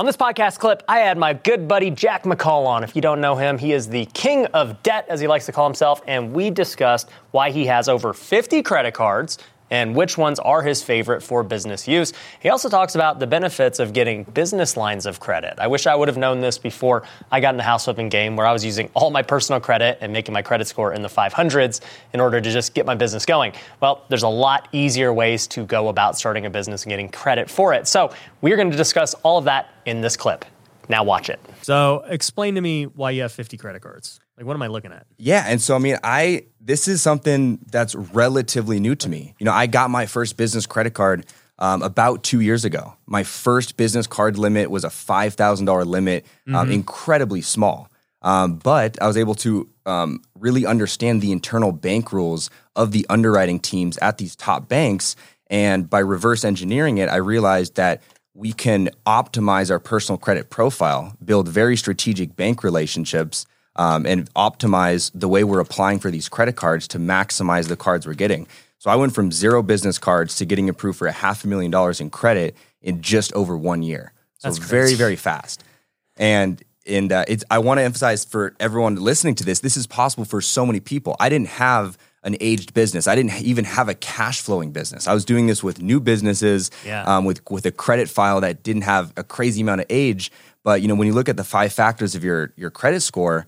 On this podcast clip, I had my good buddy Jack McColl on. If you don't know him, he is the king of debt, as he likes to call himself, and we discussed why he has over 50 credit cards and which ones are his favorite for business use. He also talks about the benefits of getting business lines of credit. I wish I would have known this before I got in the house flipping game where I was using all my personal credit and making my credit score in the 500s in order to just get my business going. Well, there's a lot easier ways to go about starting a business and getting credit for it. So, we're going to discuss all of that in this clip. Now watch it. So, explain to me why you have 50 credit cards. Like, what am I looking at? Yeah, and so I mean, I this is something that's relatively new to me. You know, I got my first business credit card um, about two years ago. My first business card limit was a five thousand dollar limit, um, incredibly small. Um, but I was able to um, really understand the internal bank rules of the underwriting teams at these top banks, and by reverse engineering it, I realized that we can optimize our personal credit profile, build very strategic bank relationships um, and optimize the way we're applying for these credit cards to maximize the cards we're getting. So I went from zero business cards to getting approved for a half a million dollars in credit in just over one year. So That's very, crazy. very fast. And and uh, it's I want to emphasize for everyone listening to this, this is possible for so many people. I didn't have an aged business. I didn't even have a cash flowing business. I was doing this with new businesses, Yeah. um, with with a credit file that didn't have a crazy amount of age. But you know, when you look at the five factors of your your credit score,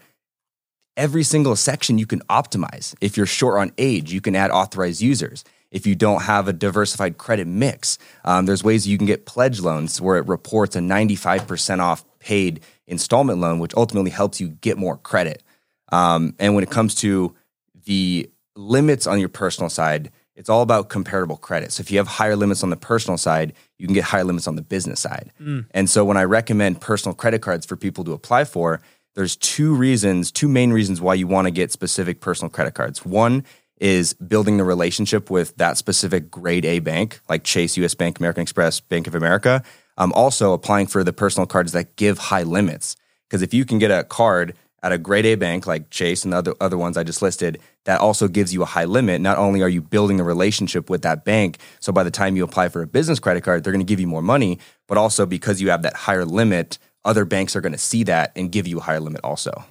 every single section you can optimize. If you're short on age, you can add authorized users. If you don't have a diversified credit mix, um, there's ways you can get pledge loans where it reports a 95% off paid installment loan, which ultimately helps you get more credit. Um, and when it comes to the limits on your personal side, it's all about comparable credit. So if you have higher limits on the personal side, you can get higher limits on the business side. And so when I recommend personal credit cards for people to apply for, there's two reasons, two main reasons why you want to get specific personal credit cards. One is building the relationship with that specific grade A bank, like Chase, US Bank, American Express, Bank of America. Um, also applying for the personal cards that give high limits. Because if you can get a card at a grade A bank like Chase and the other, other ones I just listed, that also gives you a high limit. Not only are you building a relationship with that bank, so by the time you apply for a business credit card, they're going to give you more money, but also because you have that higher limit, other banks are going to see that and give you a higher limit also.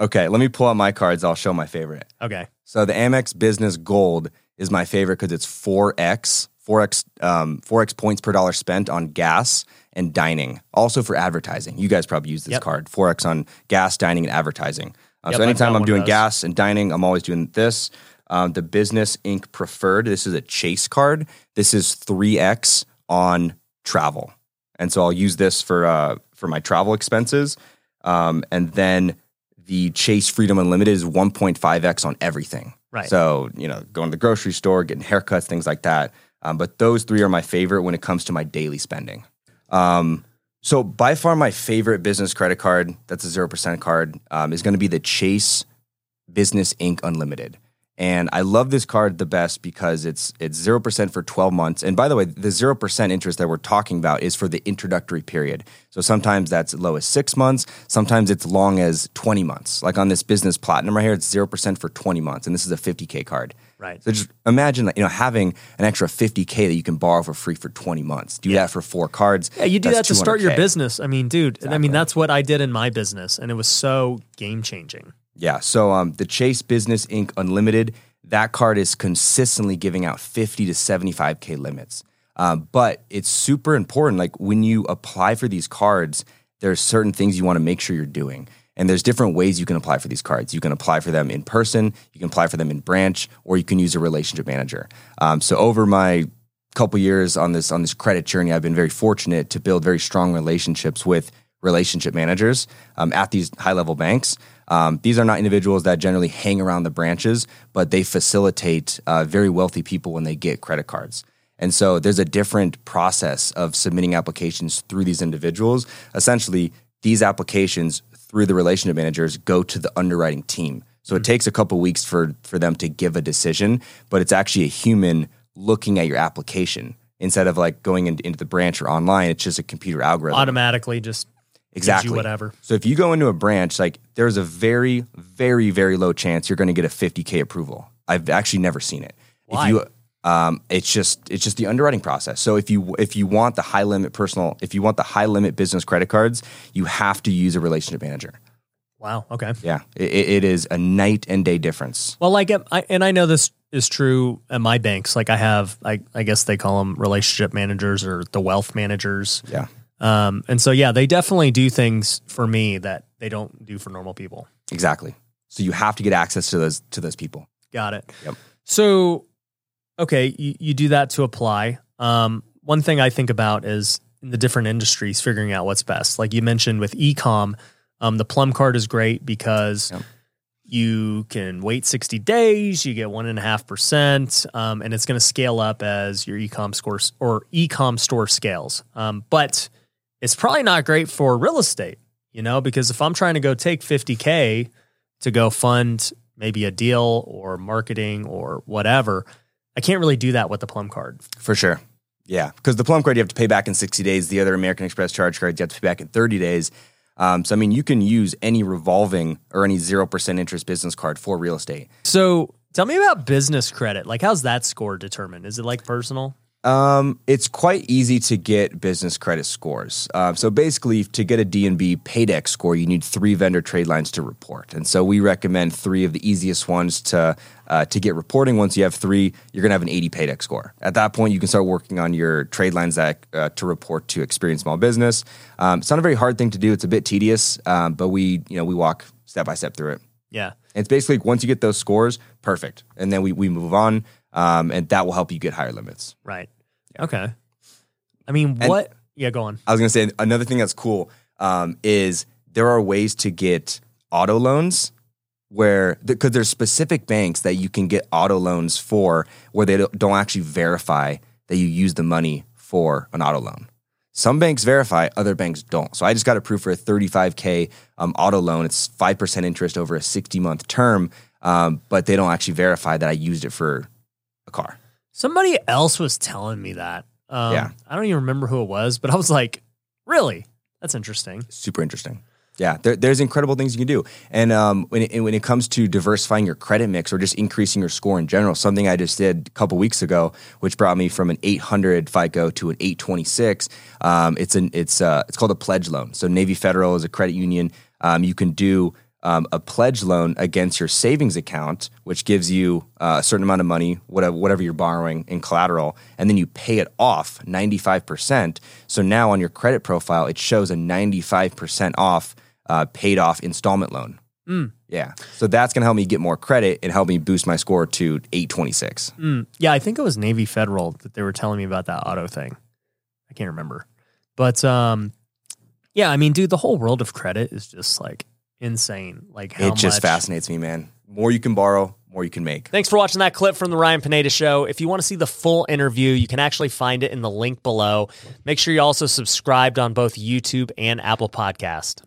Okay, let me pull out my cards. I'll show my favorite. Okay. So the Amex Business Gold is my favorite because it's 4x, 4x, um, 4x points per dollar spent on gas and dining. Also for advertising. You guys probably use this Yep. card, 4x on gas, dining, and advertising. Uh, Yep, so anytime I'm doing gas and dining, I'm always doing this. Um, the Business Ink Preferred, this is a Chase card. This is 3x on travel. And so I'll use this for uh, for my travel expenses. Um, and then the Chase Freedom Unlimited is 1.5x on everything. Right. So, you know, going to the grocery store, getting haircuts, things like that. Um, but those three are my favorite when it comes to my daily spending. Um, so, by far, my favorite business credit card that's a 0% card um, is going to be the Chase Business Ink Unlimited. And I love this card the best because it's it's zero percent for twelve months. And by the way, the zero percent interest that we're talking about is for the introductory period. So sometimes that's as low as six months, sometimes it's long as twenty months. Like on this business platinum right here, it's zero percent for twenty months, and this is a fifty k card. Right. So just imagine you know having an extra fifty k that you can borrow for free for twenty months. Do that for four cards. Yeah, you do that to start your business. I mean, dude, I mean, that's what I did in my business, and it was so game changing. Yeah. So um, the Chase Business Ink Unlimited, that card is consistently giving out 50 to 75K limits. Um, but it's super important. Like when you apply for these cards, there's certain things you want to make sure you're doing. And there's different ways you can apply for these cards. You can apply for them in person, you can apply for them in branch, or you can use a relationship manager. Um, so over my couple years on this on this credit journey, I've been very fortunate to build very strong relationships with relationship managers um, at these high level banks. Um, these are not individuals that generally hang around the branches, but they facilitate uh, very wealthy people when they get credit cards. And so there's a different process of submitting applications through these individuals. Essentially, these applications through the relationship managers go to the underwriting team. So it takes a couple weeks for for them to give a decision, but it's actually a human looking at your application instead of like going in, into the branch or online. It's just a computer algorithm. Automatically, just Exactly. whatever. So if you go into a branch, like there's a very, very, very low chance you're going to get a 50k approval. I've actually never seen it. Why? If you, Um, it's just it's just the underwriting process. So if you if you want the high limit personal, if you want the high limit business credit cards, you have to use a relationship manager. Wow. Okay. Yeah, it, it is a night and day difference. Well, like, I, and I know this is true at my banks. Like, I have, I, I guess they call them relationship managers or the wealth managers. Yeah, Um, and so, yeah, they definitely do things for me that they don't do for normal people. exactly. So you have to get access to those to those people. Got it. Yep. So, okay, you, you do that to apply. Um, one thing I think about is in the different industries, figuring out what's best. Like you mentioned with ecom, um, the Plum card is great because Yep. you can wait 60 days, you get one and a half percent, um, and it's going to scale up as your ecom scores or ecom store scales. Um, but it's probably not great for real estate, you know, because if I'm trying to go take 50K to go fund maybe a deal or marketing or whatever, I can't really do that with the Plum card. For sure. Yeah, because the Plum card you have to pay back in 60 days. The other American Express charge cards you have to pay back in 30 days. Um, so I mean, you can use any revolving or any zero percent interest business card for real estate. So tell me about business credit. Like, how's that score determined? Is it like personal? Um, it's quite easy to get business credit scores. Um, so basically, to get a DNB Paydex score, you need three vendor trade lines to report, and so we recommend three of the easiest ones to uh, to get reporting. Once you have three, you're gonna have an 80 Paydex score. At that point, you can start working on your trade lines that uh, to report to Experian small business. Um, it's not a very hard thing to do. It's a bit tedious, um, but we you know we walk step by step through it. Yeah. It's basically once you get those scores, perfect, and then we we move on, um, and that will help you get higher limits. Right. Okay. I mean, what? yeah, go on. I was going to say another thing that's cool um, is there are ways to get auto loans where because there's specific banks that you can get auto loans for where they don't don't actually verify that you use the money for an auto loan. Some banks verify, other banks don't. So I just got approved for a 35k um, auto loan. It's five percent interest over a 60 month term, um, but they don't actually verify that I used it for a car. Somebody else was telling me that. Um, Yeah. I don't even remember who it was, but I was like, really? That's interesting. super interesting. Yeah, there, there's incredible things you can do. And um, when, it, when it comes to diversifying your credit mix or just increasing your score in general, something I just did a couple weeks ago, which brought me from an 800 FICO to an 826. Um, it's an it's uh, it's called a pledge loan. So Navy Federal is a credit union. Um, you can do um, a pledge loan against your savings account, which gives you uh, a certain amount of money, whatever, whatever you're borrowing in collateral, and then you pay it off 95%. So now on your credit profile, it shows a 95% off uh, paid off installment loan. Mm. Yeah. So that's going to help me get more credit and help me boost my score to 826. Mm. Yeah, I think it was Navy Federal that they were telling me about that auto thing. I can't remember. But um, yeah, I mean, dude, the whole world of credit is just like insane. Like how it just much- fascinates me, man. More you can borrow, more you can make. Thanks for watching that clip from the Ryan Pineda Show. If you want to see the full interview, you can actually find it in the link below. Make sure you also subscribed on both YouTube and Apple Podcast.